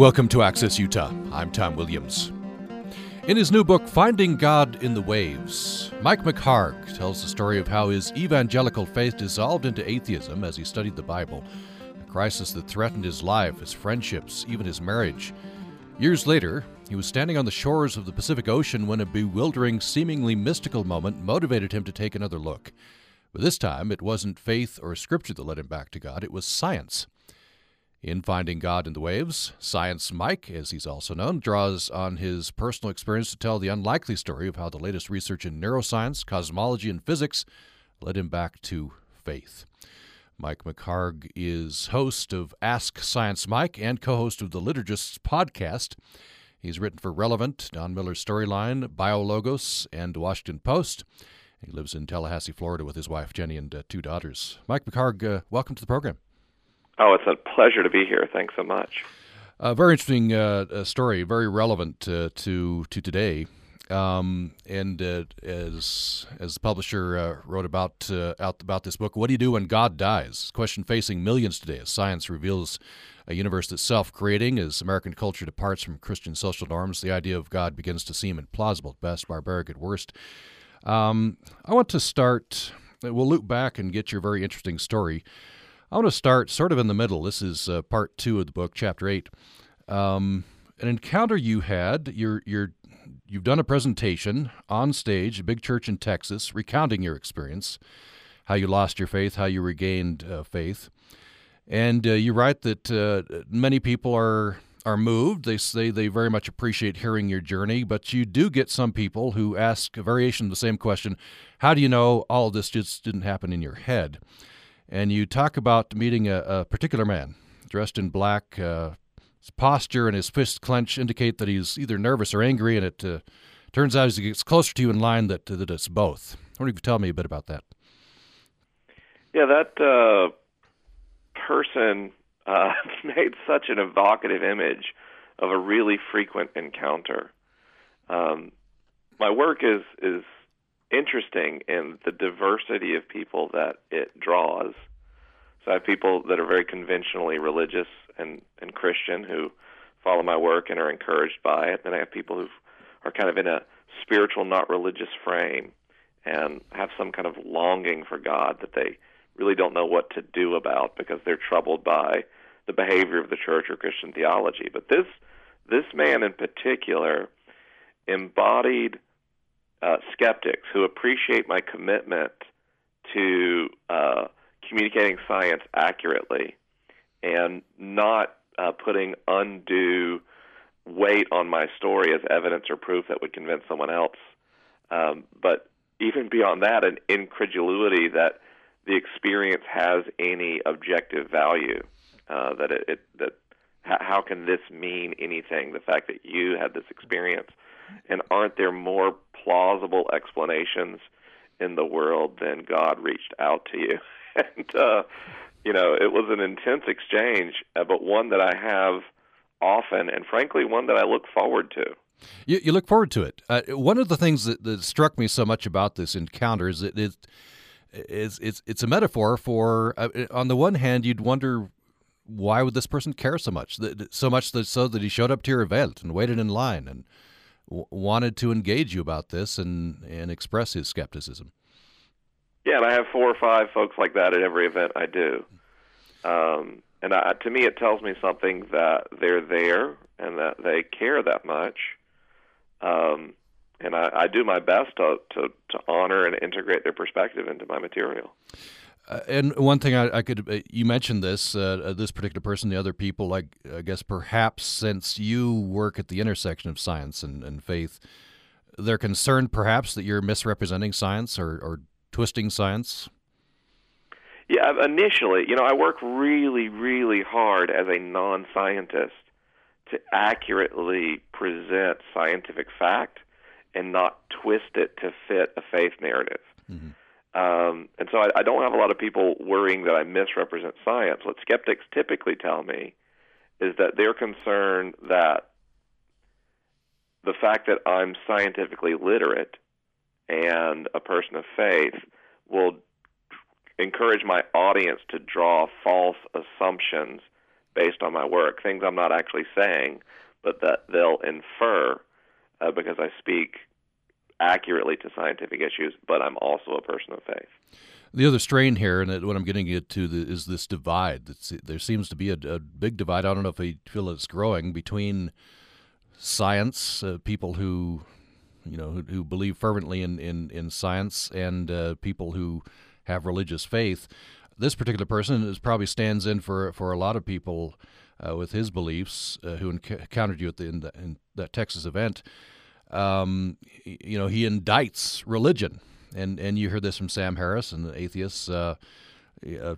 Welcome to Access Utah. I'm Tom Williams. In his new book, Finding God in the Waves, Mike McHargue tells the story of how his evangelical faith dissolved into atheism as he studied the Bible, a crisis that threatened his life, his friendships, even his marriage. Years later, he was standing on the shores of the Pacific Ocean when a bewildering, seemingly mystical moment motivated him to take another look. But this time, it wasn't faith or scripture that led him back to God, it was science. In Finding God in the Waves, Science Mike, as he's also known, draws on his personal experience to tell the unlikely story of how the latest research in neuroscience, cosmology, and physics led him back to faith. Mike McHargue is host of Ask Science Mike and co host of the Liturgists podcast. He's written for Relevant, Don Miller's Storyline, BioLogos, and Washington Post. He lives in Tallahassee, Florida with his wife Jenny and uh, two daughters. Mike McHargue, uh, welcome to the program. Oh, it's a pleasure to be here. Thanks so much. A very interesting uh, story, very relevant uh, to to today. Um, and uh, as as the publisher uh, wrote about uh, out about this book, what do you do when God dies? Question facing millions today as science reveals a universe that's self-creating. As American culture departs from Christian social norms, the idea of God begins to seem implausible at best, barbaric at worst. Um, I want to start. We'll loop back and get your very interesting story. I want to start sort of in the middle. This is uh, part two of the book, chapter eight. Um, an encounter you had. You're you're you've done a presentation on stage, a big church in Texas, recounting your experience, how you lost your faith, how you regained uh, faith, and uh, you write that uh, many people are are moved. They say they very much appreciate hearing your journey, but you do get some people who ask a variation of the same question: How do you know all this just didn't happen in your head? And you talk about meeting a, a particular man dressed in black. Uh, his posture and his fists clenched indicate that he's either nervous or angry, and it uh, turns out as he gets closer to you in line that, that it's both. I wonder if you could tell me a bit about that. Yeah, that uh, person uh, made such an evocative image of a really frequent encounter. Um, my work is is interesting in the diversity of people that it draws. So I have people that are very conventionally religious and, and Christian who follow my work and are encouraged by it. Then I have people who are kind of in a spiritual, not religious frame and have some kind of longing for God that they really don't know what to do about because they're troubled by the behavior of the church or Christian theology. But this this man in particular embodied uh, skeptics who appreciate my commitment to uh, communicating science accurately and not uh, putting undue weight on my story as evidence or proof that would convince someone else. Um, but even beyond that, an incredulity that the experience has any objective value. Uh, that it, it that how can this mean anything? The fact that you had this experience, and aren't there more plausible explanations in the world than God reached out to you? and uh, you know, it was an intense exchange, uh, but one that I have often, and frankly, one that I look forward to. You, you look forward to it. Uh, one of the things that, that, struck me so much about this encounter is that it, it's, it's, it's a metaphor for, uh, on the one hand, you'd wonder why would this person care so much? So much that so that he showed up to your event and waited in line and w- wanted to engage you about this and and express his skepticism. Yeah, and I have four or five folks like that at every event I do. Um, and I, to me, it tells me something that they're there and that they care that much. Um, and I, I do my best to, to, to honor and integrate their perspective into my material. Uh, and one thing I, I could, uh, you mentioned this, uh, uh, this particular person, the other people, like, I guess perhaps since you work at the intersection of science and, and faith, they're concerned perhaps that you're misrepresenting science or, or twisting science? Yeah, initially, you know, I work really, really hard as a non scientist to accurately present scientific fact and not twist it to fit a faith narrative. Mm-hmm. Um, and so I, I don't have a lot of people worrying that I misrepresent science. What skeptics typically tell me is that they're concerned that the fact that I'm scientifically literate and a person of faith will encourage my audience to draw false assumptions based on my work, things I'm not actually saying, but that they'll infer uh, because I speak accurately to scientific issues, but I'm also a person of faith. The other strain here, and what I'm getting to, the, is this divide. It's, there seems to be a, a, big divide. I don't know if I feel it's growing between science, uh, people who, you know, who, who, believe fervently in in, in science, and uh, people who have religious faith. This particular person is probably stands in for for a lot of people uh, with his beliefs uh, who encountered you at the, in, the, in that Texas event. Um, you know, he indicts religion, and and you heard this from Sam Harris and the atheists. Uh,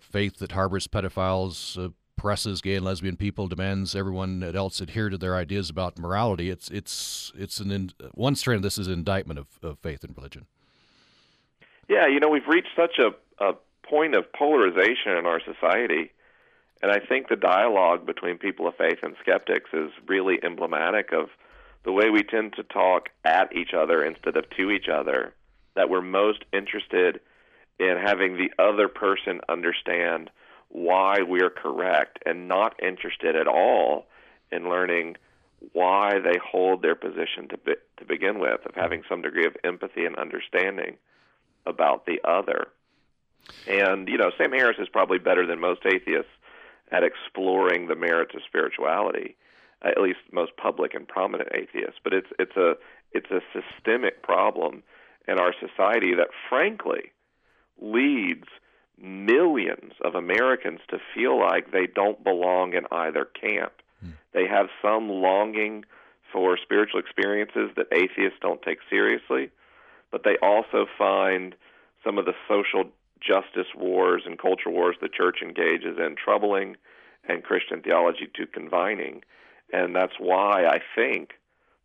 faith that harbors pedophiles, uh, presses gay and lesbian people, demands everyone else adhere to their ideas about morality. It's it's it's an in, one strand of this is an indictment of, of faith and religion. Yeah, you know, we've reached such a, a point of polarization in our society. And I think the dialogue between people of faith and skeptics is really emblematic of the way we tend to talk at each other instead of to each other, that we're most interested in having the other person understand why we're correct and not interested at all in learning why they hold their position to be, to begin with of having some degree of empathy and understanding about the other. And you know, Sam Harris is probably better than most atheists at exploring the merits of spirituality, at least most public and prominent atheists. But it's it's a it's a systemic problem in our society that frankly leads millions of Americans to feel like they don't belong in either camp. Hmm. They have some longing for spiritual experiences that atheists don't take seriously, but they also find some of the social justice wars and culture wars the church engages in troubling and Christian theology too confining. And that's why I think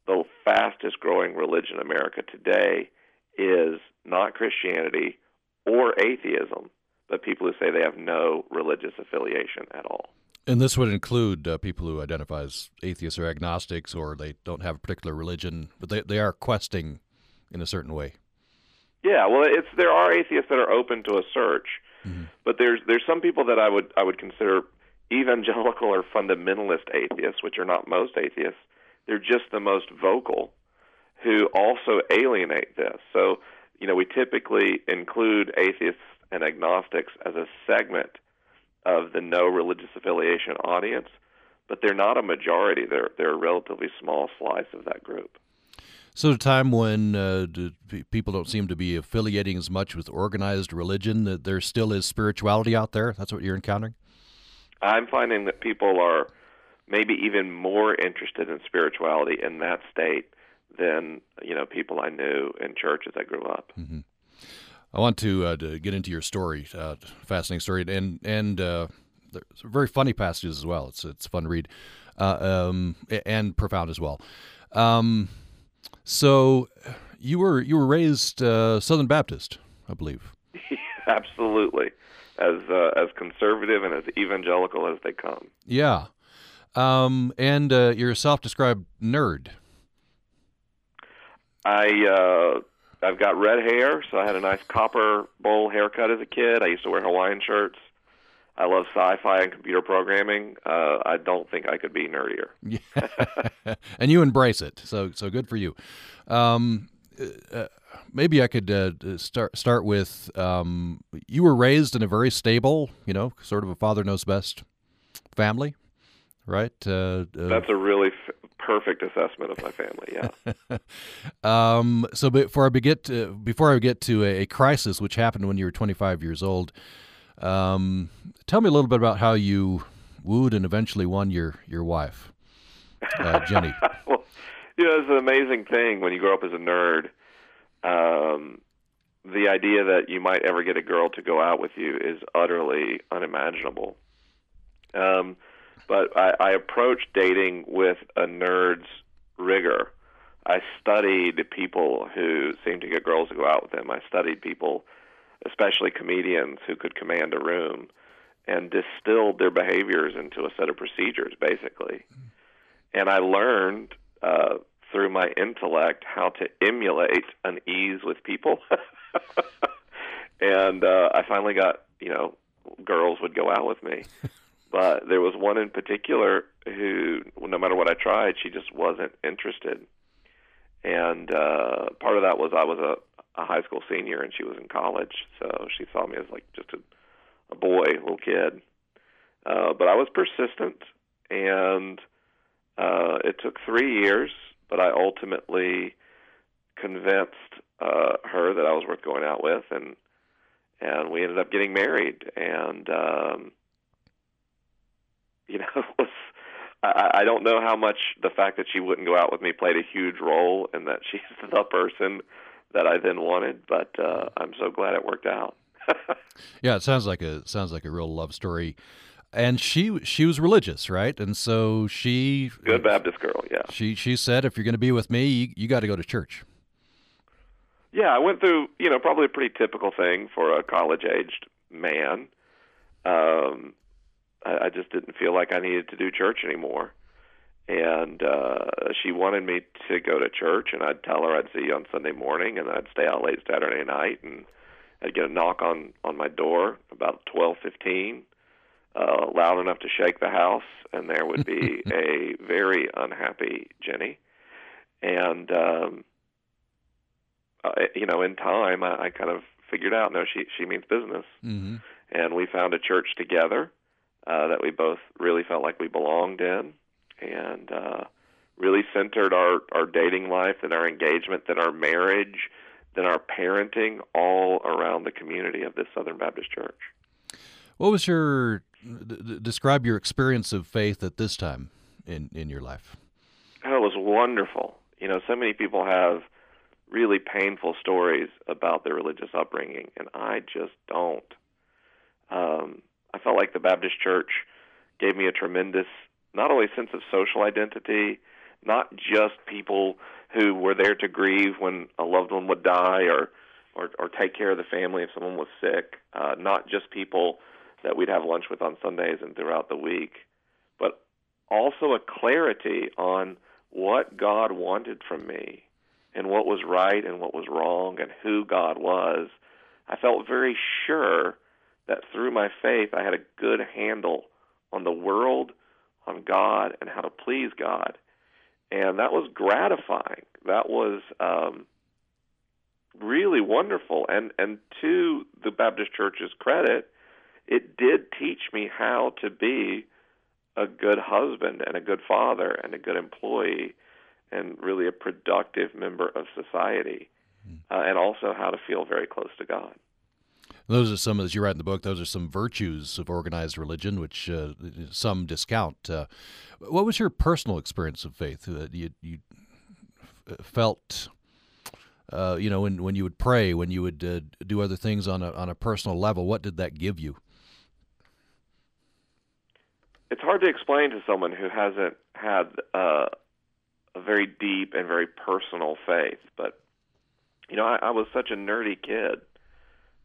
the fastest growing religion in America today is not Christianity or atheism, but people who say they have no religious affiliation at all. And this would include uh, people who identify as atheists or agnostics, or they don't have a particular religion, but they, they are questing in a certain way. Yeah, well, it's there are atheists that are open to a search, mm-hmm. but there's there's some people that I would I would consider evangelical or fundamentalist atheists, which are not most atheists. They're just the most vocal, who also alienate this. So, you know, we typically include atheists and agnostics as a segment of the no religious affiliation audience, but they're not a majority. They're they're a relatively small slice of that group. So, a time when uh, people don't seem to be affiliating as much with organized religion, that there still is spirituality out there. That's what you're encountering. I'm finding that people are maybe even more interested in spirituality in that state than you know people I knew in church as I grew up. Mm-hmm. I want to, uh, to, get into your story, uh, fascinating story, and and uh, very funny passages as well. It's it's a fun read, uh, um, and profound as well. Um, so you were you were raised uh, Southern Baptist, I believe. Absolutely, as uh, as conservative and as evangelical as they come. Yeah, um, and uh, you're a self-described nerd. I uh, I've got red hair, so I had a nice copper bowl haircut as a kid. I used to wear Hawaiian shirts. I love sci-fi and computer programming. Uh, I don't think I could be nerdier. Yeah. and you embrace it, so so good for you. Um, uh, maybe I could uh, start start with um, you were raised in a very stable, you know, sort of a father knows best family, right? Uh, uh, That's a really perfect assessment of my family. Yeah. um, so before I get to, before I get to a, a crisis which happened when you were 25 years old. Um, tell me a little bit about how you wooed and eventually won your your wife, uh, Jenny. well, you know, it's an amazing thing when you grow up as a nerd. Um, the idea that you might ever get a girl to go out with you is utterly unimaginable. Um, but I, I approached dating with a nerd's rigor. I studied people who seemed to get girls to go out with them. I studied people especially comedians who could command a room, and distilled their behaviors into a set of procedures, basically. And I learned uh, through my intellect how to emulate an ease with people. and uh, I finally got, you know, girls would go out with me. But there was one in particular who, no matter what I tried, she just wasn't interested. And uh, part of that was I was a, a high school senior and she was in college, so she saw me as like just a, a boy, little kid. Uh, but I was persistent, and uh, it took three years, but I ultimately convinced uh, her that I was worth going out with, and and we ended up getting married. And um, you know, was I, I don't know how much the fact that she wouldn't go out with me played a huge role in that she's the person that I then wanted, but uh, I'm so glad it worked out. yeah, it sounds like a sounds like a real love story. And she she was religious, right? And so she good Baptist girl, yeah. She she said, if you're going to be with me, you, you got to go to church. Yeah, I went through you know probably a pretty typical thing for a college aged man. Um, I, I just didn't feel like I needed to do church anymore. And uh, she wanted me to go to church, and I'd tell her I'd see you on Sunday morning, and I'd stay out late Saturday night, and I'd get a knock on on my door about twelve fifteen, uh, loud enough to shake the house, and there would be a very unhappy Jenny. And um, uh, you know, in time, I, I kind of figured out no, she she means business, mm-hmm. and we found a church together uh, that we both really felt like we belonged in, and uh, really centered our our dating life and our engagement, then our marriage, then our parenting, all around the community of this Southern Baptist Church. What was your d- describe your experience of faith at this time in in your life? Oh, it was wonderful. You know, so many people have really painful stories about their religious upbringing, and I just don't. Um, I felt like the Baptist Church gave me a tremendous, not only sense of social identity, not just people who were there to grieve when a loved one would die or or, or take care of the family if someone was sick, uh, not just people that we'd have lunch with on Sundays and throughout the week, but also a clarity on what God wanted from me and what was right and what was wrong and who God was. I felt very sure that through my faith I had a good handle on the world, on God, and how to please God. And that was gratifying. That was um, really wonderful. And and to the Baptist Church's credit, it did teach me how to be a good husband and a good father and a good employee and really a productive member of society, hmm. uh, and also how to feel very close to God. Those are some, as you write in the book, those are some virtues of organized religion, which uh, some discount. Uh, what was your personal experience of faith? that you, you felt, uh, you know, when, when you would pray, when you would uh, do other things on a, on a personal level, what did that give you? It's hard to explain to someone who hasn't had uh, a very deep and very personal faith, but you know, I, I was such a nerdy kid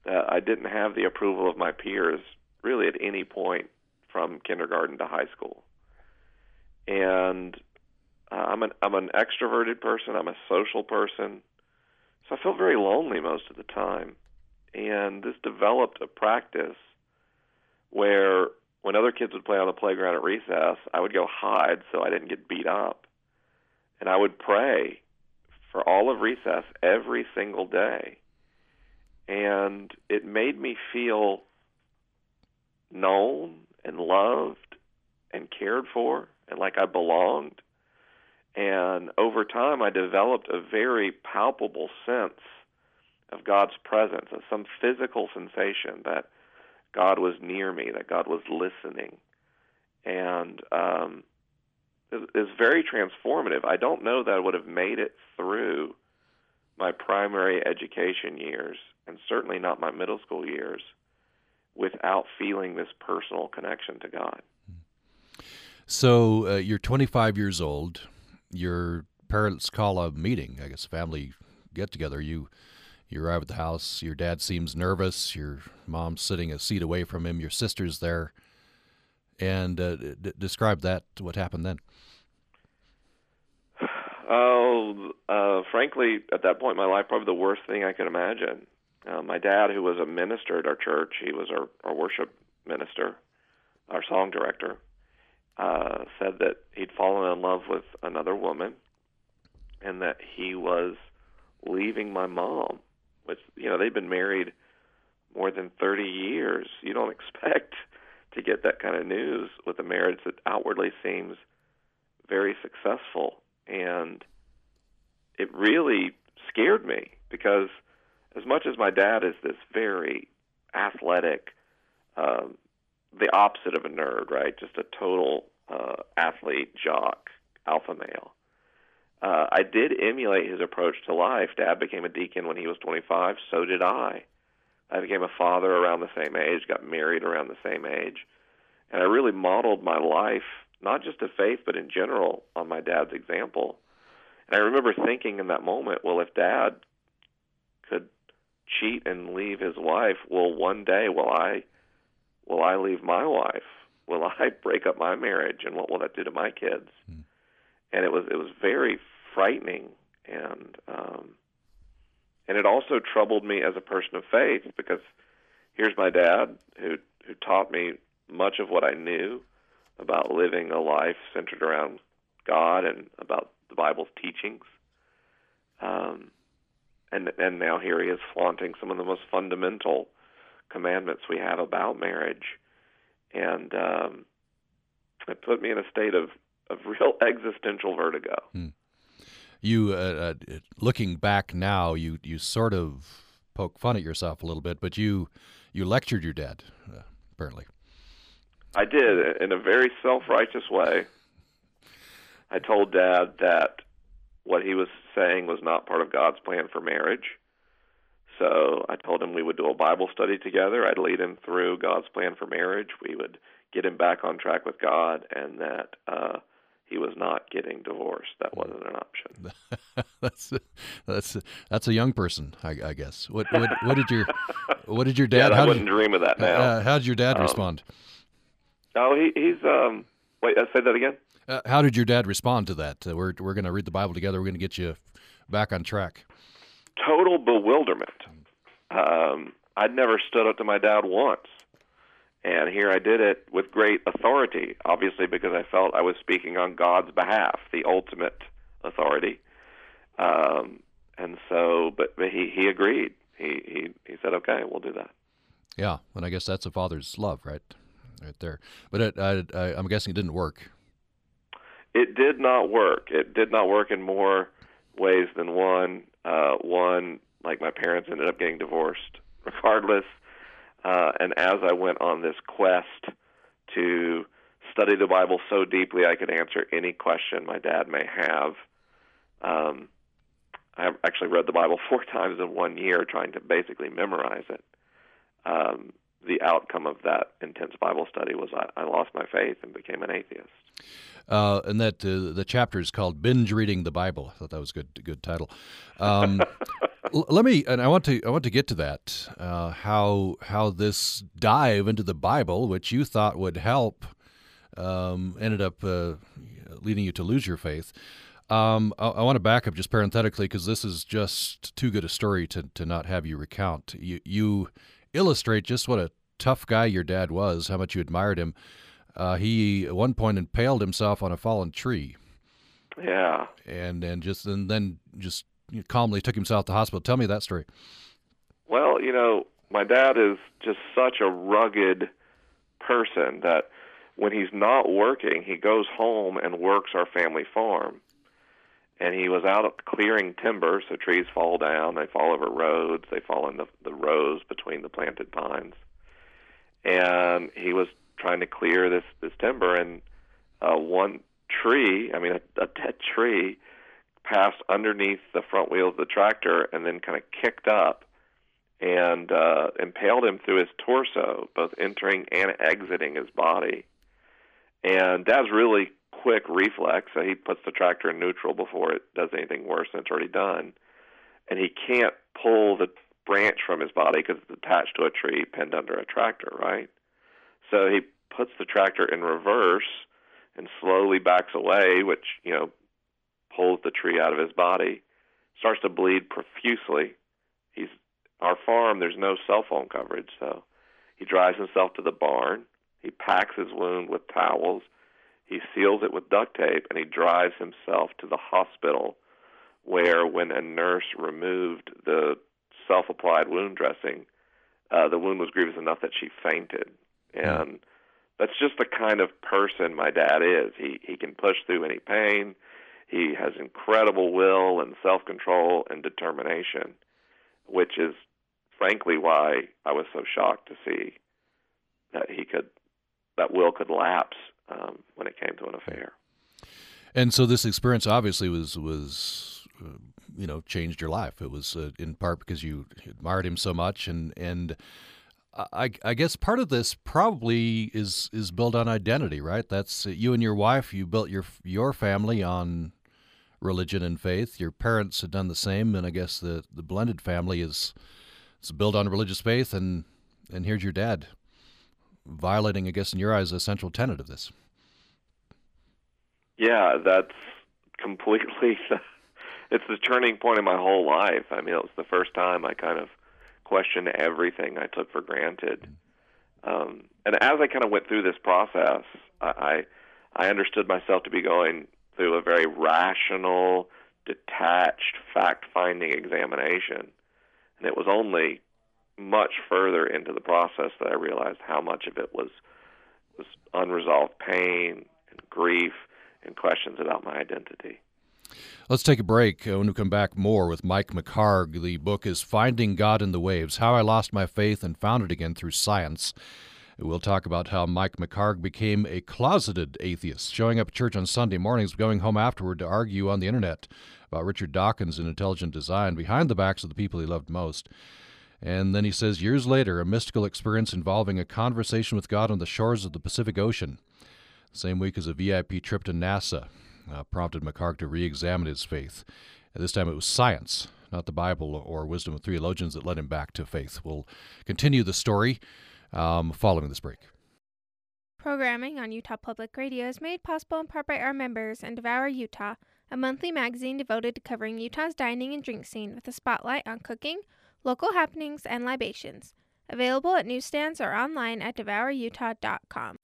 uh, I didn't have the approval of my peers really at any point from kindergarten to high school. And uh, I'm an I'm an extroverted person. I'm a social person, so I felt very lonely most of the time. And this developed a practice where when other kids would play on the playground at recess, I would go hide so I didn't get beat up. And I would pray for all of recess every single day and it made me feel known and loved and cared for and like I belonged. And over time, I developed a very palpable sense of God's presence, of some physical sensation that God was near me, that God was listening. And um, it, it is very transformative. I don't know that I would have made it through my primary education years and certainly not my middle school years, without feeling this personal connection to God. So uh, you're 25 years old. Your parents call a meeting, I guess, family get together. You you arrive at the house. Your dad seems nervous. Your mom's sitting a seat away from him. Your sister's there. And uh, d- describe that. What happened then? Oh, uh, frankly, at that point in my life, probably the worst thing I could imagine. Uh, my dad, who was a minister at our church, he was our, our worship minister. our song director, uh, said that he'd fallen in love with another woman, and that he was leaving my mom. Which you know they've been married more than 30 years. You don't expect to get that kind of news with a marriage that outwardly seems very successful. And it really scared me because, as much as my dad is this very athletic, um, the opposite of a nerd, right? Just a total uh, athlete, jock, alpha male. Uh, I did emulate his approach to life. Dad became a deacon when he was 25. So did I. I became a father around the same age, got married around the same age, and I really modeled my life, not just of faith, but in general, on my dad's example. And I remember thinking in that moment, well, if dad could cheat and leave his wife, well, one day will I will I leave my wife? Will I break up my marriage and what will that do to my kids? Mm. And it was it was very frightening and um and it also troubled me as a person of faith because here's my dad who who taught me much of what I knew about living a life centered around God and about the Bible's teachings. Um, and and now here he is flaunting some of the most fundamental commandments we have about marriage, and um, it put me in a state of of real existential vertigo. Hmm you uh, uh, looking back now, you you sort of poke fun at yourself a little bit, but you you lectured your dad, uh, apparently. I did in a very self-righteous way. I told Dad that what he was saying was not part of God's plan for marriage. So I told him we would do a Bible study together. I'd lead him through God's plan for marriage. We would get him back on track with God, and that uh, he was not getting divorced. That wasn't an option. that's that's that's a young person, I, I guess. What, what, what did your what did your dad? yeah, I wouldn't did, dream of that now. Uh, how did your dad um, respond? Oh, he, he's um. Wait, I say that again. Uh, how did your dad respond to that? Uh, we're we're going to read the Bible together. We're going to get you back on track. Total bewilderment. Um, I'd never stood up to my dad once. And here I did it with great authority, obviously because I felt I was speaking on God's behalf, the ultimate authority. Um, and so, but, but he, he agreed. He, he, he said, okay, we'll do that. Yeah, and I guess that's a father's love, right? Right there. But it, I, I, I'm guessing it didn't work. It did not work. It did not work in more ways than one. Uh, one, like my parents ended up getting divorced regardless. Uh, and as I went on this quest to study the Bible so deeply I could answer any question my dad may have, um, I actually read the Bible four times in one year, trying to basically memorize it. Um, the outcome of that intense Bible study was I, I lost my faith and became an atheist. Uh, and that uh, the chapter is called "Binge Reading the Bible." I thought that was a good, good title. Um, l- let me, and I want to, I want to get to that. Uh, how how this dive into the Bible, which you thought would help, um, ended up uh, leading you to lose your faith. Um, I, I, want to back up just parenthetically because this is just too good a story to, to not have you recount. You, you illustrate just what a tough guy your dad was, how much you admired him. Uh, he at one point impaled himself on a fallen tree. Yeah. And and just and then just calmly took himself to the hospital. Tell me that story. Well, you know, my dad is just such a rugged person that when he's not working, he goes home and works our family farm. And he was out clearing timber, so trees fall down, they fall over roads, they fall in the, the rows between the planted pines. And he was trying to clear this this timber, and uh, one tree, I mean a, a dead tree, passed underneath the front wheels of the tractor and then kind of kicked up and uh, impaled him through his torso, both entering and exiting his body. And Dad's really quick reflex, so he puts the tractor in neutral before it does anything worse than it's already done. And he can't pull the branch from his body because it's attached to a tree pinned under a tractor, right? So he puts the tractor in reverse and slowly backs away, which, you know, pulls the tree out of his body, starts to bleed profusely. He's our farm, there's no cell phone coverage, so he drives himself to the barn. He packs his wound with towels, he seals it with duct tape, and he drives himself to the hospital where, when a nurse removed the self applied wound dressing, uh, the wound was grievous enough that she fainted. And that's just the kind of person my dad is. He he can push through any pain. He has incredible will and self control and determination, which is frankly why I was so shocked to see that he could that will could lapse um, when it came to an affair. And so this experience obviously was was uh, you know changed your life. It was uh, in part because you admired him so much, and and I, I guess part of this probably is is built on identity, right? That's uh, you and your wife. You built your your family on religion and faith. Your parents had done the same, and I guess the the blended family is is built on religious faith. And and here's your dad violating, I guess, in your eyes, a central tenet of this. Yeah, that's completely. it's the turning point in my whole life. I mean, it was the first time I kind of questioned everything I took for granted. Um, and as I kind of went through this process, I, I understood myself to be going through a very rational, detached, fact-finding examination, and it was only much further into the process that I realized how much of it was was unresolved pain and grief and questions about my identity. Let's take a break. When we come back, more with Mike McHargue. The book is Finding God in the Waves How I Lost My Faith and Found It Again Through Science. We'll talk about how Mike McHargue became a closeted atheist, showing up at church on Sunday mornings, going home afterward to argue on the internet about Richard Dawkins and intelligent design behind the backs of the people he loved most. And then he says, years later, a mystical experience involving a conversation with God on the shores of the Pacific Ocean. Same week as a VIP trip to NASA uh, prompted McHargue to re examine his faith. This time it was science, not the Bible or wisdom of theologians, that led him back to faith. We'll continue the story um, following this break. Programming on Utah Public Radio is made possible in part by our members and Devour Utah, a monthly magazine devoted to covering Utah's dining and drink scene with a spotlight on cooking local happenings, and libations. Available at newsstands or online at devourutah.com.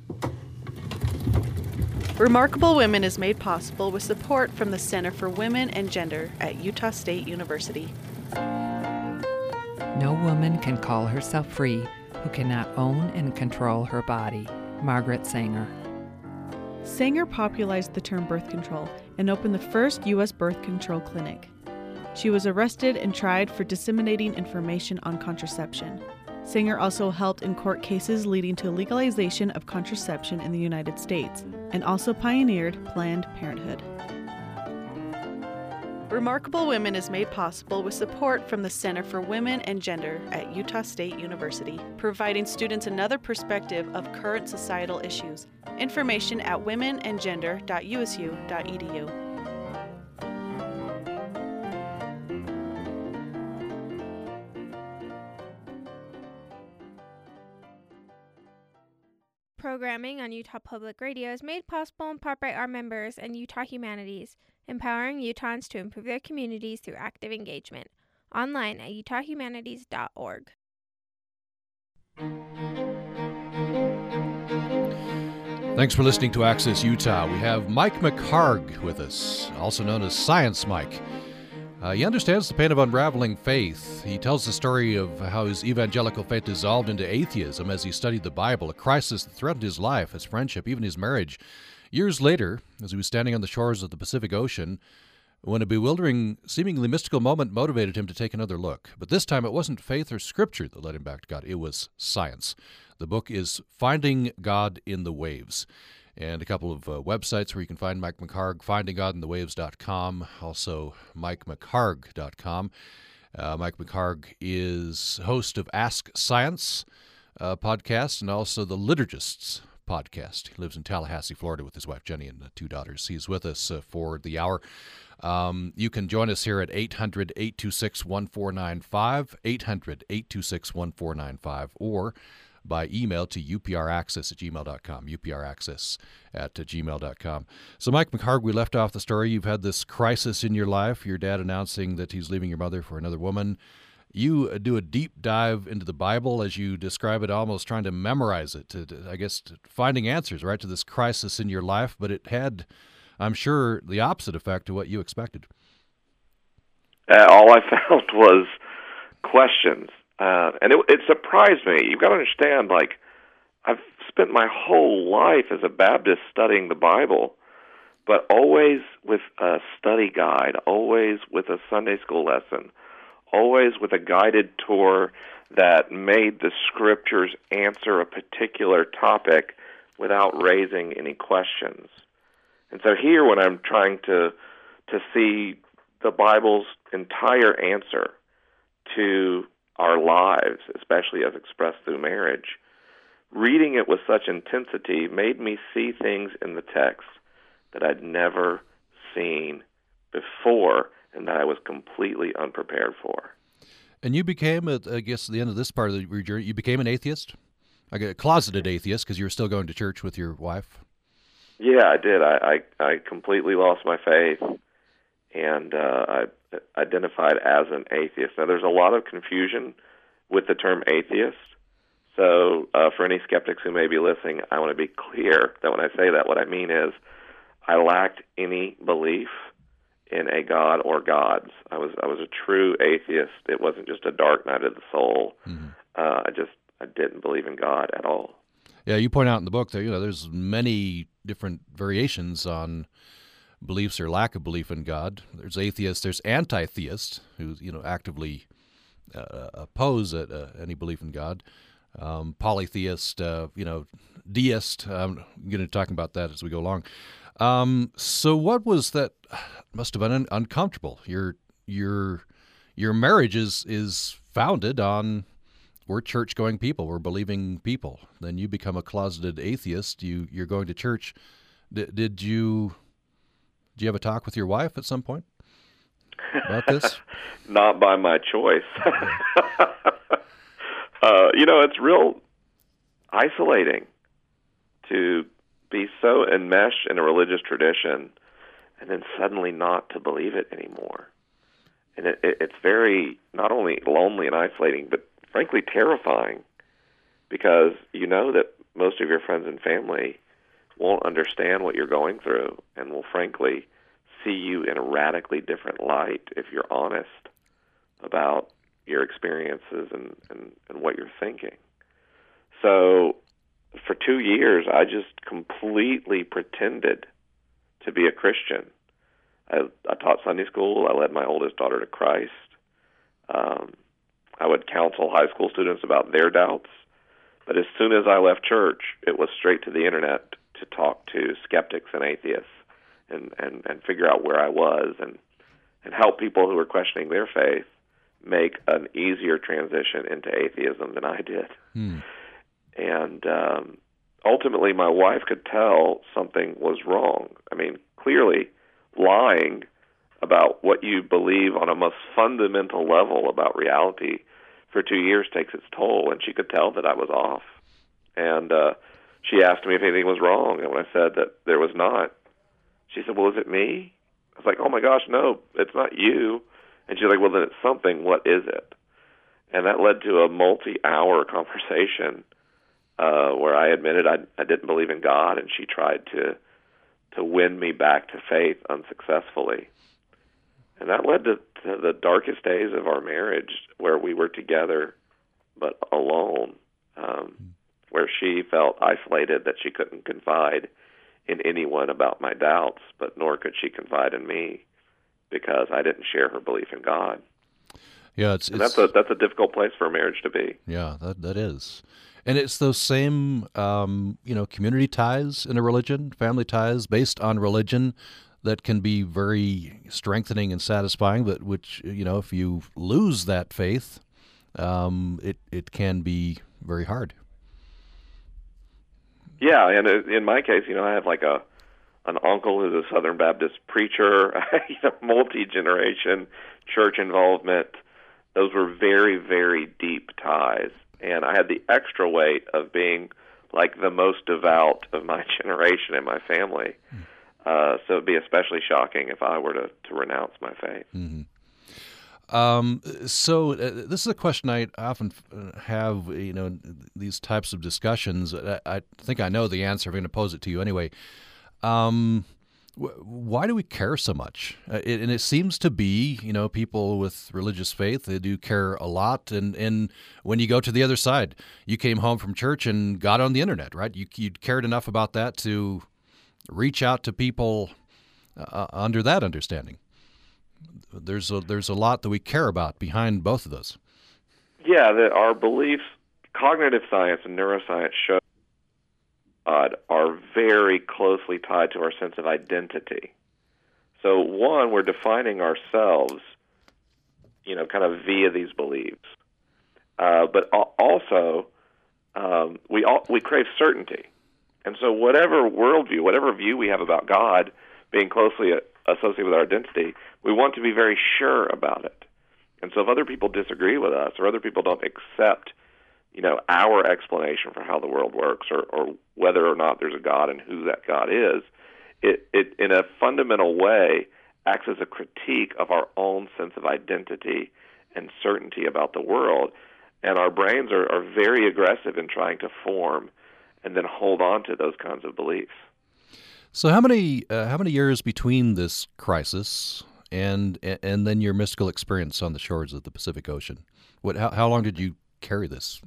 Remarkable Women is made possible with support from the Center for Women and Gender at Utah State University. No woman can call herself free who cannot own and control her body. Margaret Sanger. Sanger popularized the term birth control and opened the first U.S. birth control clinic. She was arrested and tried for disseminating information on contraception. Sanger also helped in court cases leading to legalization of contraception in the United States and also pioneered Planned Parenthood. Remarkable Women is made possible with support from the Center for Women and Gender at Utah State University, providing students another perspective of current societal issues. Information at womenandgender.usu.edu. Programming on Utah Public Radio is made possible in part by our members and Utah Humanities, empowering Utahns to improve their communities through active engagement. Online at utahhumanities.org. Thanks for listening to Access Utah. We have Mike McHargue with us, also known as Science Mike. Uh, he understands the pain of unraveling faith. He tells the story of how his evangelical faith dissolved into atheism as he studied the Bible, a crisis that threatened his life, his friendship, even his marriage. Years later, as he was standing on the shores of the Pacific Ocean, when a bewildering, seemingly mystical moment motivated him to take another look. But this time it wasn't faith or scripture that led him back to God, it was science. The book is Finding God in the Waves and a couple of uh, websites where you can find Mike McHargue, findinggodinthewaves.com, also mikemchargue.com. Uh, Mike McHargue is host of Ask Science uh, podcast and also the Liturgists podcast. He lives in Tallahassee, Florida with his wife Jenny and uh, two daughters. He's with us uh, for the hour. Um, you can join us here at 800 826 1495, 800 826 1495, or by email to upraccess at gmail.com, upraccess at gmail.com. So, Mike McHargue, we left off the story. You've had this crisis in your life, your dad announcing that he's leaving your mother for another woman. you uh, do a deep dive into the Bible as you describe it, almost trying to memorize it. To, to I guess to finding answers right to this crisis in your life, but it had, I'm sure, the opposite effect to what you expected. Uh, all I found was questions, uh, and it, it surprised me. You've got to understand, like I've spent my whole life as a Baptist studying the Bible, but always with a study guide, always with a Sunday school lesson, always with a guided tour that made the scriptures answer a particular topic without raising any questions. And so here when I'm trying to to see the Bible's entire answer to our lives, especially as expressed through marriage, reading it with such intensity made me see things in the text that I'd never seen before and that I was completely unprepared for. And you became, I guess, at the end of this part of the journey, you became an atheist, like a closeted atheist, because you were still going to church with your wife. Yeah, I did. I I, I completely lost my faith, and uh, I identified as an atheist. Now, there's a lot of confusion with the term atheist. So, uh, for any skeptics who may be listening, I want to be clear that when I say that, what I mean is I lacked any belief in a god or gods. I was I was a true atheist. It wasn't just a dark night of the soul. Mm-hmm. Uh, I just I didn't believe in God at all. Yeah, you point out in the book that you know there's many different variations on beliefs or lack of belief in God. There's atheists, there's anti-theists who you know actively uh, oppose uh, any belief in God. Um, polytheist, uh, you know, deist. I'm going to talk about that as we go along. Um, so what was that? Must have been un- uncomfortable. Your your your marriage is is founded on we're church going people, we're believing people. Then you become a closeted atheist. You you're going to church. D- did you did you have a talk with your wife at some point about this? Not by my choice. uh, you know, it's real isolating to be so enmeshed in a religious tradition and then suddenly not to believe it anymore. And it, it, it's very not only lonely and isolating, but frankly terrifying because you know that most of your friends and family won't understand what you're going through and will frankly see you in a radically different light if you're honest about your experiences and, and, and what you're thinking. So for two years, I just completely pretended to be a Christian. I, I taught Sunday school. I led my oldest daughter to Christ. Um, I would counsel high school students about their doubts. But as soon as I left church, it was straight to the internet to talk to skeptics and atheists and, and, and figure out where I was and, and help people who were questioning their faith make an easier transition into atheism than I did. Hmm and um, ultimately my wife could tell something was wrong. I mean, clearly lying about what you believe on a most fundamental level about reality for two years takes its toll, and she could tell that I was off. And uh, she asked me if anything was wrong, and when I said that there was not, she said, "Well, is it me?" I was like, "Oh my gosh, no, it's not you." And she's like, "Well, then it's something. What is it?" And that led to a multi-hour conversation uh, where I admitted I, I didn't believe in God, and she tried to to win me back to faith unsuccessfully. And that led to, to the darkest days of our marriage, where we were together but alone, um, where she felt isolated that she couldn't confide in anyone about my doubts, but nor could she confide in me because I didn't share her belief in God. Yeah, it's, it's that's a that's a difficult place for a marriage to be. Yeah, that that is. And it's those same, um, you know, community ties in a religion, family ties based on religion that can be very strengthening and satisfying. But which, you know, if you lose that faith, um, it it can be very hard. Yeah, and in my case, you know, I have like a an uncle who's a Southern Baptist preacher, you know, multi generation church involvement. Those were very, very deep ties and I had the extra weight of being like the most devout of my generation in my family. Mm. Uh, so it'd be especially shocking if I were to, to renounce my faith. Mm-hmm. Um, so uh, this is a question I often uh, have. You know, these types of discussions. I, I think I know the answer. I'm going to pose it to you anyway. Um, why do we care so much? Uh, it, and it seems to be, you know, people with religious faith they do care a lot. And and when you go to the other side, you came home from church and got on the internet, right? You you cared enough about that to reach out to people uh, under that understanding. There's a there's a lot that we care about behind both of those. Yeah, that our beliefs, cognitive science and neuroscience show God are very closely tied to our sense of identity. So, one, we're defining ourselves, you know, kind of via these beliefs. Uh, but also, um, we all, we crave certainty, and so whatever worldview, whatever view we have about God being closely associated with our identity, we want to be very sure about it. And so, if other people disagree with us, or other people don't accept you know, our explanation for how the world works or, or whether or not there's a God and who that God is, it, it in a fundamental way acts as a critique of our own sense of identity and certainty about the world. And our brains are, are very aggressive in trying to form and then hold on to those kinds of beliefs. So, how many uh, how many years between this crisis and and then your mystical experience on the shores of the Pacific Ocean? What how, how long did you carry this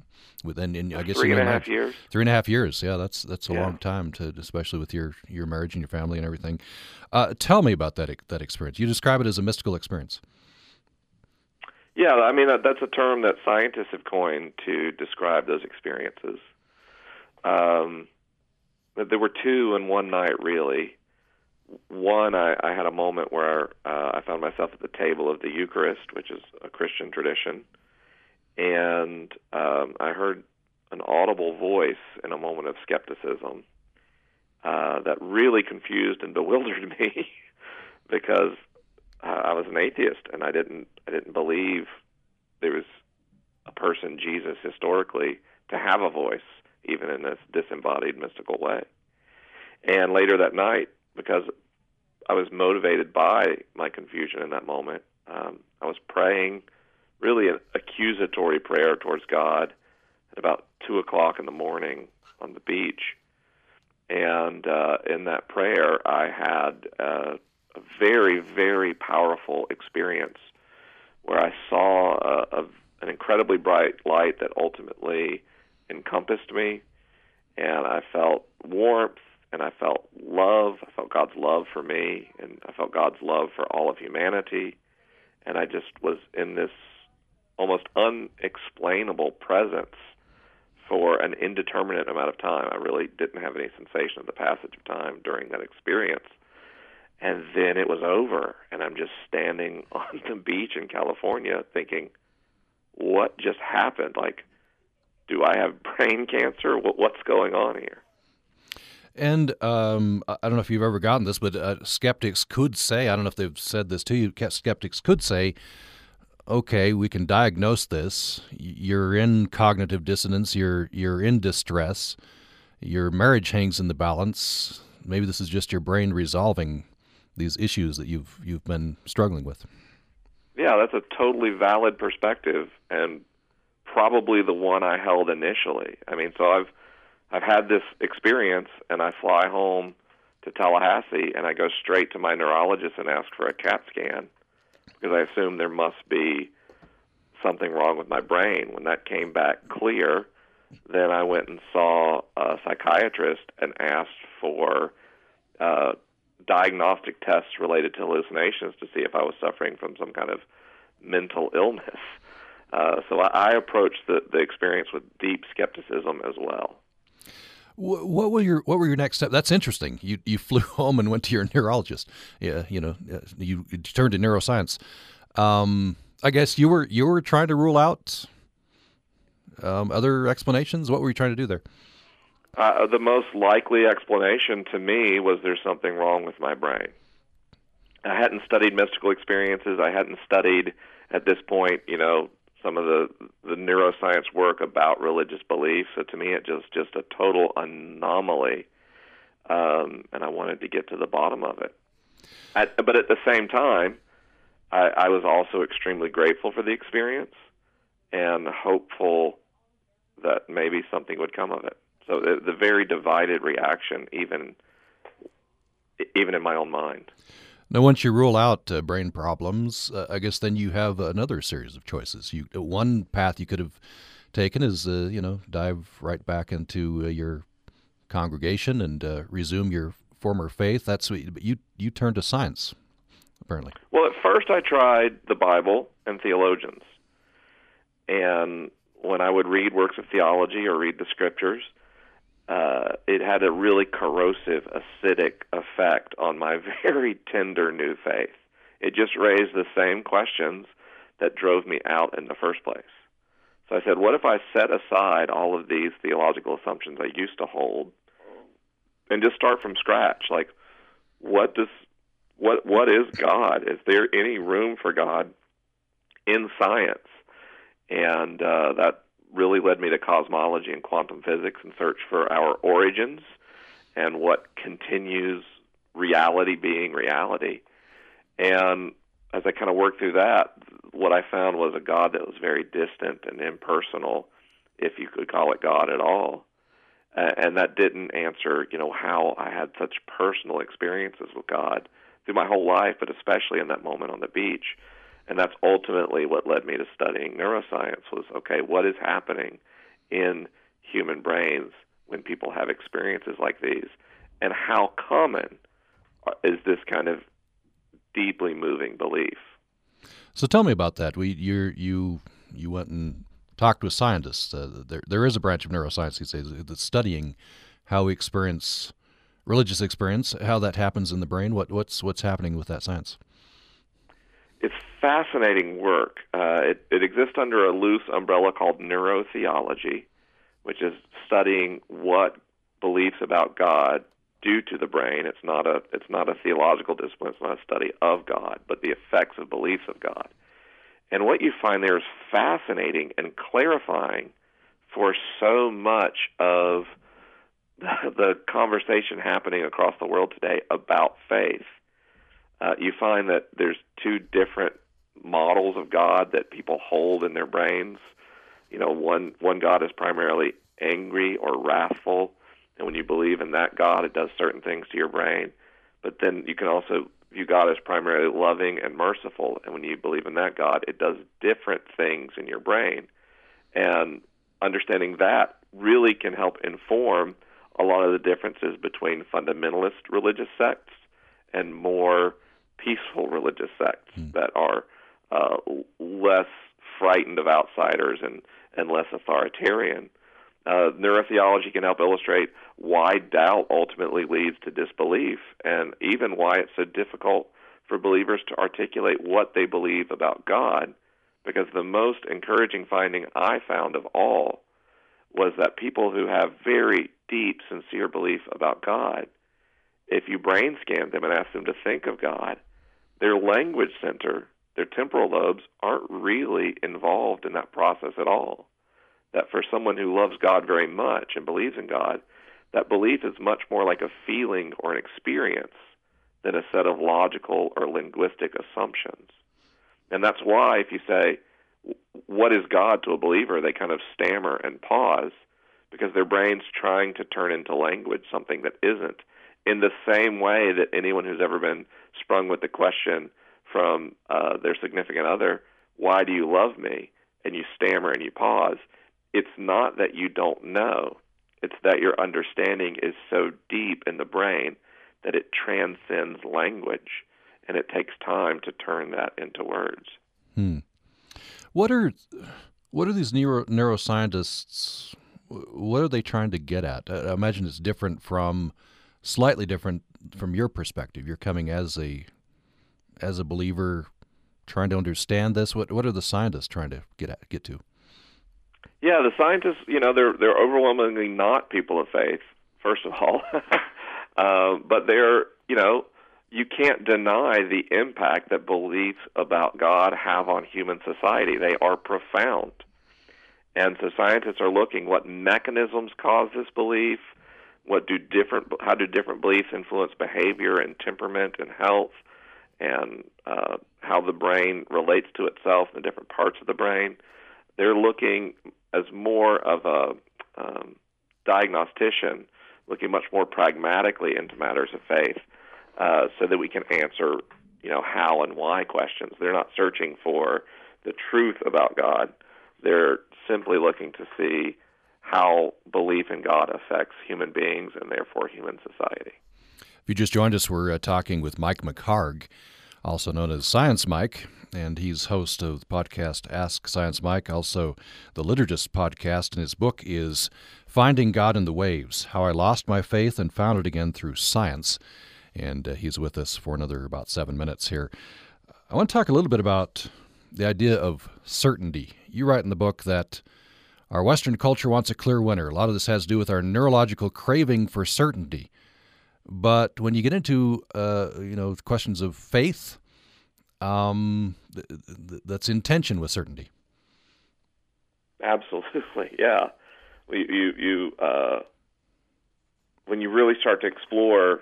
within in, I guess three and a half years. Three and a half years. Yeah, that's that's a yeah. long time to, especially with your your marriage and your family and everything. Uh, tell me about that that experience. You describe it as a mystical experience. Yeah, I mean that's a term that scientists have coined to describe those experiences. Um, there were two in one night, really. One, I, I had a moment where uh, I found myself at the table of the Eucharist, which is a Christian tradition and um, I heard an audible voice in a moment of skepticism uh, that really confused and bewildered me because uh, I was an atheist and I didn't I didn't believe there was a person Jesus historically to have a voice even in this disembodied mystical way. And later that night, because I was motivated by my confusion in that moment, um, I was praying really an accusatory prayer towards God at about two o'clock in the morning on the beach. And uh, in that prayer, I had a very, very powerful experience where I saw a, a, an incredibly bright light that ultimately encompassed me, and I felt warmth, and I felt love. I felt God's love for me, and I felt God's love for all of humanity, and I just was in this almost unexplainable presence for an indeterminate amount of time. I really didn't have any sensation of the passage of time during that experience. And then it was over, and I'm just standing on the beach in California thinking, what just happened? Like, do I have brain cancer? What's going on here? And um, I don't know if you've ever gotten this, but uh, skeptics could say, I don't know if they've said this to you, skeptics could say okay, we can diagnose this. You're in cognitive dissonance. You're you're in distress. Your marriage hangs in the balance. Maybe this is just your brain resolving these issues that you've you've been struggling with. Yeah, that's a totally valid perspective and probably the one I held initially. I mean, so I've I've had this experience and I fly home to Tallahassee and I go straight to my neurologist and ask for a CAT scan because I assumed there must be something wrong with my brain. When that came back clear, then I went and saw a psychiatrist and asked for uh, diagnostic tests related to hallucinations to see if I was suffering from some kind of mental illness. Uh, so I, I approached the, the experience with deep skepticism as well. What were your What were your next steps? That's interesting. You you flew home and went to your neurologist. Yeah, you know, you, you turned to neuroscience. Um, I guess you were you were trying to rule out um, other explanations. What were you trying to do there? Uh, the most likely explanation to me was there's something wrong with my brain. I hadn't studied mystical experiences. I hadn't studied at this point, you know, some of the the neuroscience work about religious belief. So to me, it just just a total anomaly, um, and I wanted to get to the bottom of it. At, but at the same time, I, I was also extremely grateful for the experience and hopeful that maybe something would come of it. So the, the very divided reaction, even even in my own mind. Now, once you rule out uh, brain problems, uh, I guess then you have another series of choices. You one path you could have taken is uh, you know dive right back into uh, your congregation and uh, resume your former faith. That's what you, you you turned to science, apparently. Well, at first I tried the Bible and theologians, and when I would read works of theology or read the scriptures, uh, it had a really corrosive, acidic effect on my very tender new faith. It just raised the same questions that drove me out in the first place. So I said, what if I set aside all of these theological assumptions I used to hold and just start from scratch? Like, what does what what is God? Is there any room for God in science? And uh, that really led me to cosmology and quantum physics and search for our origins and what continues reality being reality. And as I kind of worked through that, what I found was a God that was very distant and impersonal, if you could call it God at all. And that didn't answer, you know, how I had such personal experiences with God through my whole life, but especially in that moment on the beach. And that's ultimately what led me to studying neuroscience was okay, what is happening in human brains when people have experiences like these? And how common is this kind of deeply moving belief? So tell me about that. We you you you went and talked with scientists. Uh, there there is a branch of neuroscience these days that's studying how we experience religious experience, how that happens in the brain. What what's what's happening with that science? It's fascinating work. Uh, it, it exists under a loose umbrella called neurotheology, which is studying what beliefs about God do to the brain. It's not a it's not a theological discipline. It's not a study of God, but the effects of beliefs of God. And what you find there is fascinating and clarifying for so much of the, the conversation happening across the world today about faith uh, you find that there's two different models of God that people hold in their brains. You know, one one God is primarily angry or wrathful, and when you believe in that God, it does certain things to your brain. But then you can also view God as primarily loving and merciful, and when you believe in that God, it does different things in your brain. And understanding that really can help inform a lot of the differences between fundamentalist religious sects and more peaceful religious sects mm. that are uh, less frightened of outsiders and, and less authoritarian. Uh, neurotheology can help illustrate why doubt ultimately leads to disbelief and even why it's so difficult for believers to articulate what they believe about God. Because the most encouraging finding I found of all was that people who have very deep, sincere belief about God, if you brain scan them and ask them to think of God, their language center, their temporal lobes, aren't really involved in that process at all. That for someone who loves God very much and believes in God, that belief is much more like a feeling or an experience than a set of logical or linguistic assumptions. And that's why, if you say, What is God to a believer? they kind of stammer and pause because their brain's trying to turn into language something that isn't in the same way that anyone who's ever been sprung with the question from uh, their significant other, why do you love me? And you stammer and you pause. It's not that you don't know. It's that your understanding is so deep in the brain that it transcends language and it takes time to turn that into words. Hmm. What are what are these neuro, neuroscientists what are they trying to get at? I imagine it's different from slightly different from your perspective. You're coming as a as a believer, trying to understand this. What what are the scientists trying to get at, get to? Yeah, the scientists, you know, they're they're overwhelmingly not people of faith. First of all, uh, but they're you know you can't deny the impact that beliefs about God have on human society. They are profound. And so scientists are looking what mechanisms cause this belief, what do different how do different beliefs influence behavior and temperament and health and uh, how the brain relates to itself and the different parts of the brain. They're looking as more of a um, diagnostician, looking much more pragmatically into matters of faith, uh, so that we can answer, you know, how and why questions. They're not searching for the truth about God. They're simply looking to see how belief in God affects human beings and therefore human society. If you just joined us, we're uh, talking with Mike McHargue, also known as Science Mike, and he's host of the podcast Ask Science Mike, also the Liturgist podcast, and his book is Finding God in the Waves How I Lost My Faith and Found It Again Through Science. And uh, he's with us for another about seven minutes here. I want to talk a little bit about the idea of certainty. You write in the book that our Western culture wants a clear winner. A lot of this has to do with our neurological craving for certainty. But when you get into uh, you know questions of faith, um, th- th- that's intention with certainty. Absolutely, yeah. You you, you uh, when you really start to explore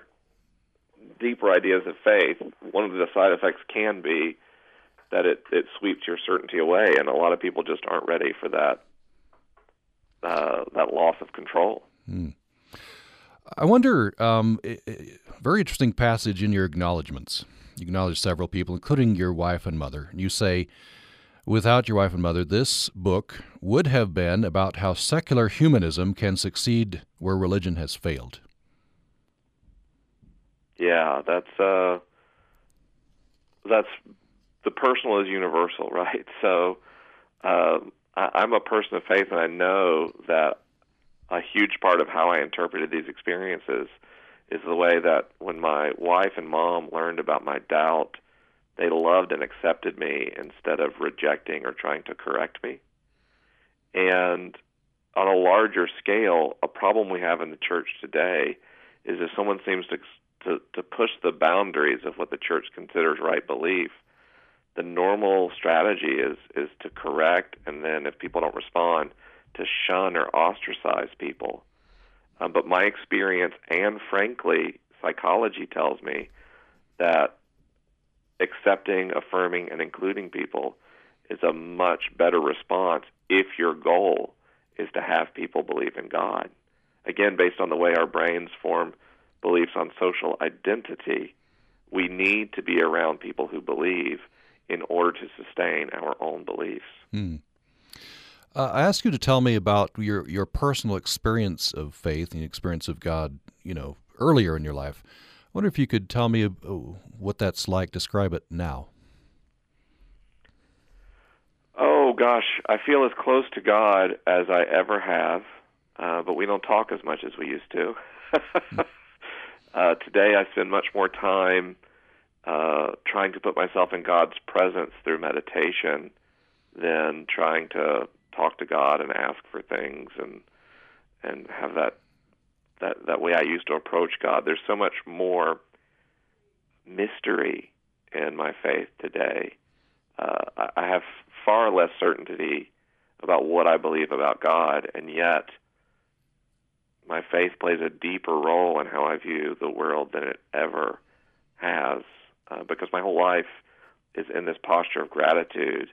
deeper ideas of faith, one of the side effects can be that it it sweeps your certainty away, and a lot of people just aren't ready for that uh, that loss of control. Hmm. I wonder, um, very interesting passage in your acknowledgments. You acknowledge several people, including your wife and mother. And you say, without your wife and mother, this book would have been about how secular humanism can succeed where religion has failed. Yeah, that's uh, that's the personal is universal, right? So uh, I, I'm a person of faith, and I know that a huge part of how I interpreted these experiences is the way that when my wife and mom learned about my doubt, they loved and accepted me instead of rejecting or trying to correct me. And on a larger scale, a problem we have in the church today is if someone seems to to, to push the boundaries of what the church considers right belief, the normal strategy is is to correct, and then if people don't respond, to shun or ostracize people. Um, but my experience and frankly, psychology tells me that accepting, affirming, and including people is a much better response if your goal is to have people believe in God. Again, based on the way our brains form beliefs on social identity, we need to be around people who believe in order to sustain our own beliefs. Hmm. Uh, I ask you to tell me about your, your personal experience of faith and experience of God, you know, earlier in your life. I wonder if you could tell me uh, what that's like. Describe it now. Oh gosh, I feel as close to God as I ever have, uh, but we don't talk as much as we used to. uh, today, I spend much more time uh, trying to put myself in God's presence through meditation than trying to talk to God and ask for things and and have that that that way I used to approach God. There's so much more mystery in my faith today. Uh, I have far less certainty about what I believe about God, and yet my faith plays a deeper role in how I view the world than it ever has, uh, because my whole life is in this posture of gratitude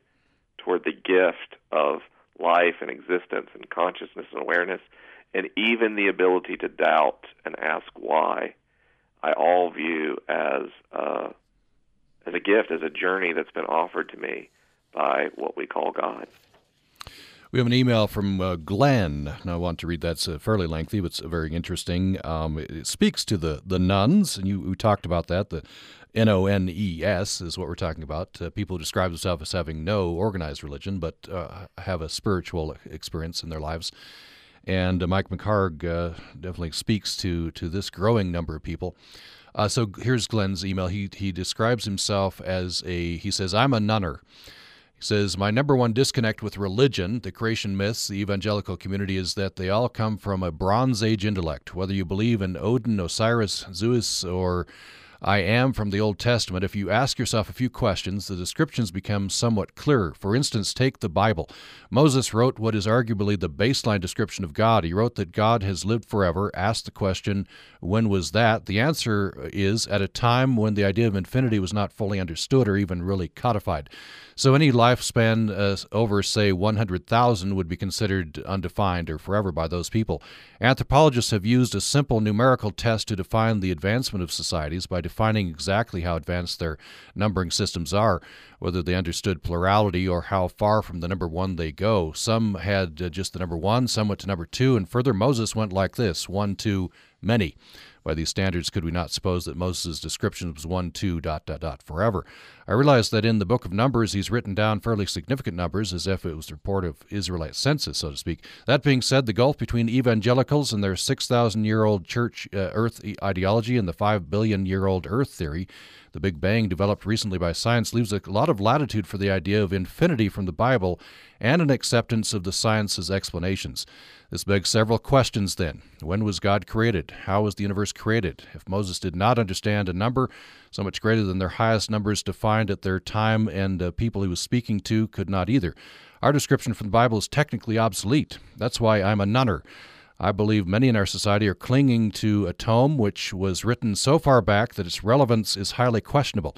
toward the gift of life and existence and consciousness and awareness, and even the ability to doubt and ask why, I all view as uh, as a gift, as a journey that's been offered to me by what we call God. We have an email from uh, Glenn, and I want to read that. It's uh, fairly lengthy, but it's very interesting. Um, it, speaks to the, the nones, and you we talked about that. The N O N E S is what we're talking about. Uh, people who describe themselves as having no organized religion, but uh, have a spiritual experience in their lives. And uh, Mike McHargue uh, definitely speaks to to this growing number of people. so here's Glenn's email. He he describes himself as a he says I'm a nunner. He says, My number one disconnect with religion, the creation myths, the evangelical community, is that they all come from a Bronze Age intellect. Whether you believe in Odin, Osiris, Zeus, or I am from the Old Testament, if you ask yourself a few questions, the descriptions become somewhat clearer. For instance, take the Bible. Moses wrote what is arguably the baseline description of God. He wrote that God has lived forever. Asked the question, when was that? The answer is at a time when the idea of infinity was not fully understood or even really codified. So any lifespan uh, over, say, 100,000 would be considered undefined or forever by those people. Anthropologists have used a simple numerical test to define the advancement of societies by defining exactly how advanced their numbering systems are, whether they understood plurality or how far from the number one they go. Some had uh, just the number one, some went to number two, and further, Moses went like this one, two, many. By these standards, could we not suppose that Moses' description was one, two, dot, dot, dot, forever? I realize that in the book of Numbers, he's written down fairly significant numbers as if it was the report of Israelite census, so to speak. That being said, the gulf between evangelicals and their 6,000 year old church uh, earth ideology and the 5 billion year old earth theory the Big Bang, developed recently by science, leaves a lot of latitude for the idea of infinity from the Bible and an acceptance of the science's explanations. This begs several questions then. When was God created? How was the universe created? If Moses did not understand a number so much greater than their highest numbers defined at their time and uh, people he was speaking to could not either. Our description from the Bible is technically obsolete. That's why I'm a nunner. I believe many in our society are clinging to a tome which was written so far back that its relevance is highly questionable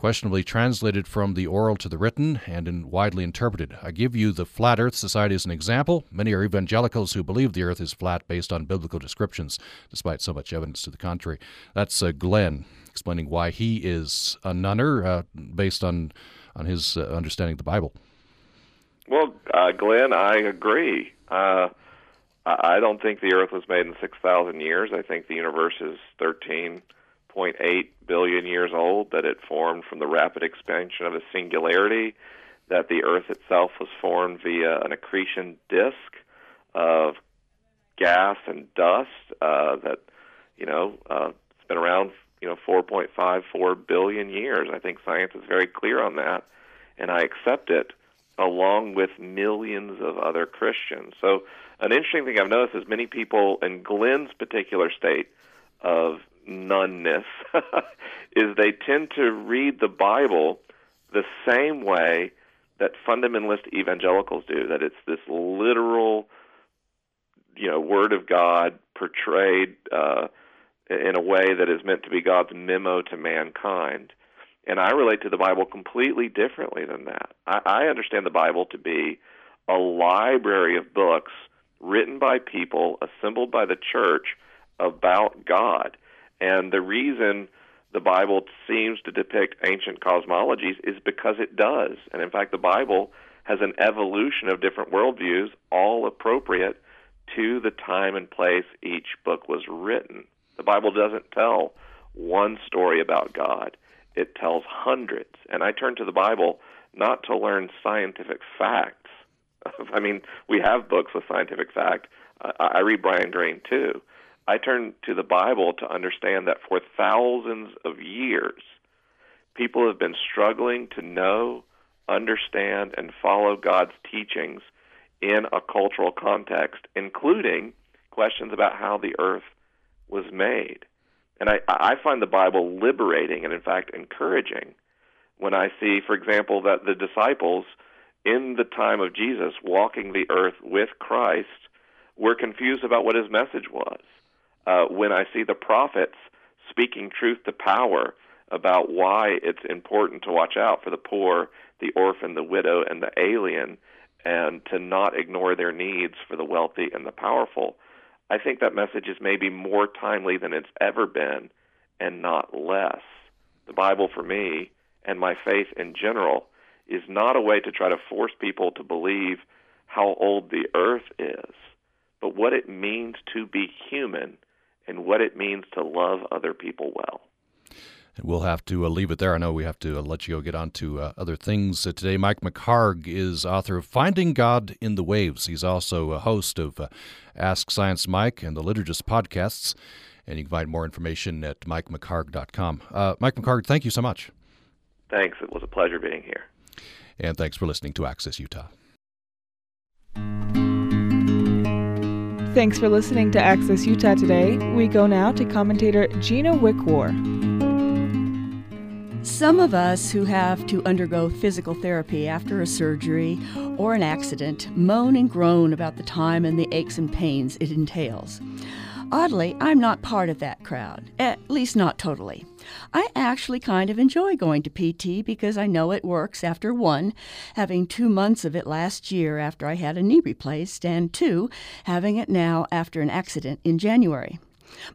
questionably translated from the oral to the written and in widely interpreted. I give you the Flat Earth Society as an example. Many are evangelicals who believe the earth is flat based on biblical descriptions, despite so much evidence to the contrary. That's uh, Glenn explaining why he is a nunner uh, based on, on his uh, understanding of the Bible. Well, uh, Glenn, I agree. Uh, I don't think the earth was made in 6,000 years. I think the universe is thirteen point eight billion years old, that it formed from the rapid expansion of a singularity, that the Earth itself was formed via an accretion disk of gas and dust, uh, that, you know, uh, it's been around, you know, 4.54 billion years. I think science is very clear on that, and I accept it along with millions of other Christians. So, an interesting thing I've noticed is many people in Glenn's particular state of nonness is they tend to read the Bible the same way that fundamentalist evangelicals do, that it's this literal, you know, Word of God portrayed uh, in a way that is meant to be God's memo to mankind. And I relate to the Bible completely differently than that. I, I understand the Bible to be a library of books written by people, assembled by the church about God. And the reason the Bible seems to depict ancient cosmologies is because it does. And in fact, the Bible has an evolution of different worldviews, all appropriate to the time and place each book was written. The Bible doesn't tell one story about God, it tells hundreds. And I turn to the Bible not to learn scientific facts. I mean, we have books with scientific fact. I, I read Brian Greene too. I turn to the Bible to understand that for thousands of years, people have been struggling to know, understand, and follow God's teachings in a cultural context, including questions about how the earth was made. And I, I find the Bible liberating and, in fact, encouraging when I see, for example, that the disciples in the time of Jesus walking the earth with Christ were confused about what his message was uh, when I see the prophets speaking truth to power about why it's important to watch out for the poor, the orphan, the widow, and the alien, and to not ignore their needs for the wealthy and the powerful. I think that message is maybe more timely than it's ever been and not less. The Bible, for me, and my faith in general, is not a way to try to force people to believe how old the earth is, but what it means to be human and what it means to love other people well. We'll have to uh, leave it there. I know we have to uh, let you go get on to uh, other things uh, today. Mike McHargue is author of Finding God in the Waves. He's also a host of uh, Ask Science Mike and the Liturgist podcasts. And you can find more information at mikemchargue.com. Uh, Mike McHargue, thank you so much. Thanks. It was a pleasure being here. And thanks for listening to Access Utah. Thanks for listening to Access Utah today. We go now to commentator Gina Wickwar. Some of us who have to undergo physical therapy after a surgery or an accident moan and groan about the time and the aches and pains it entails. Oddly, I'm not part of that crowd, at least not totally. I actually kind of enjoy going to PT because I know it works after one, having two months of it last year after I had a knee replaced, and two, having it now after an accident in January.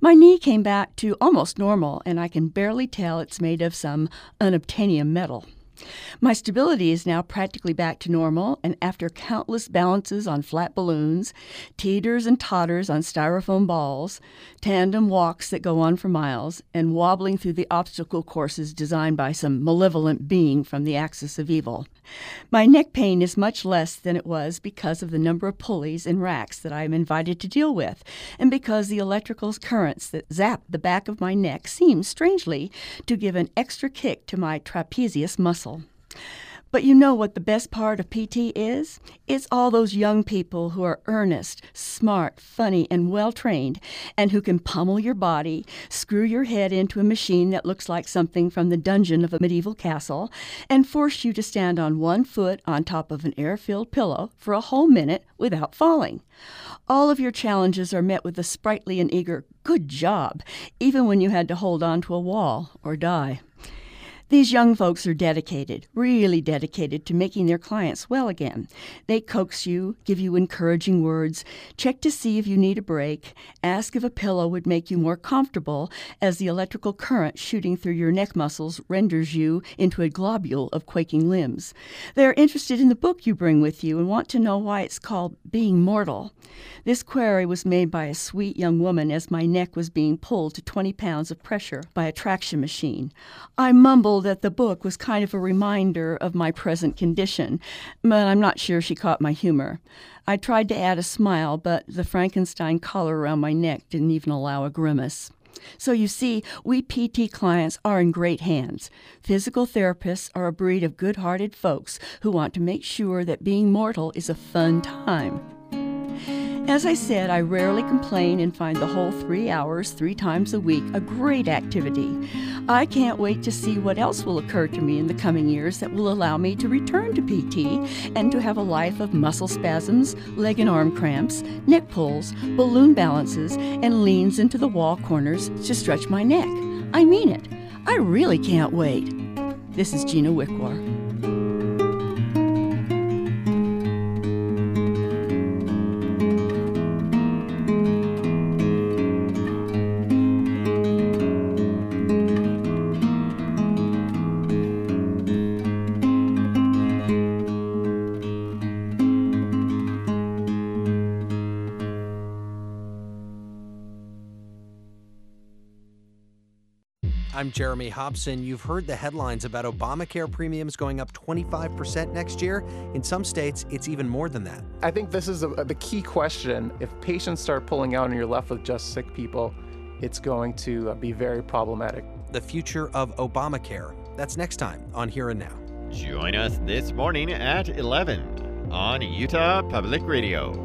My knee came back to almost normal, and I can barely tell it's made of some unobtainium metal. My stability is now practically back to normal, and after countless balances on flat balloons, teeters and totters on styrofoam balls, tandem walks that go on for miles, and wobbling through the obstacle courses designed by some malevolent being from the axis of evil, my neck pain is much less than it was because of the number of pulleys and racks that I am invited to deal with, and because the electrical currents that zap the back of my neck seem strangely to give an extra kick to my trapezius muscle. But you know what the best part of PT is? It's all those young people who are earnest, smart, funny, and well trained, and who can pummel your body, screw your head into a machine that looks like something from the dungeon of a medieval castle, and force you to stand on one foot on top of an air filled pillow for a whole minute without falling. All of your challenges are met with a sprightly and eager, good job, even when you had to hold on to a wall or die. These young folks are dedicated, really dedicated to making their clients well again. They coax you, give you encouraging words, check to see if you need a break, ask if a pillow would make you more comfortable as the electrical current shooting through your neck muscles renders you into a globule of quaking limbs. They are interested in the book you bring with you and want to know why it's called Being Mortal. This query was made by a sweet young woman as my neck was being pulled to 20 pounds of pressure by a traction machine. I mumbled that the book was kind of a reminder of my present condition, but I'm not sure she caught my humor. I tried to add a smile, but the Frankenstein collar around my neck didn't even allow a grimace. So you see, we PT clients are in great hands. Physical therapists are a breed of good hearted folks who want to make sure that being mortal is a fun time. As I said, I rarely complain and find the whole three hours, three times a week, a great activity. I can't wait to see what else will occur to me in the coming years that will allow me to return to PT and to have a life of muscle spasms, leg and arm cramps, neck pulls, balloon balances, and leans into the wall corners to stretch my neck. I mean it. I really can't wait. This is Gina Wickwar. I'm Jeremy Hobson. You've heard the headlines about Obamacare premiums going up 25% next year. In some states, it's even more than that. I think this is a, the key question. If patients start pulling out and you're left with just sick people, it's going to uh, be very problematic. The future of Obamacare. That's next time on Here and Now. Join us this morning at 11 on Utah Public Radio.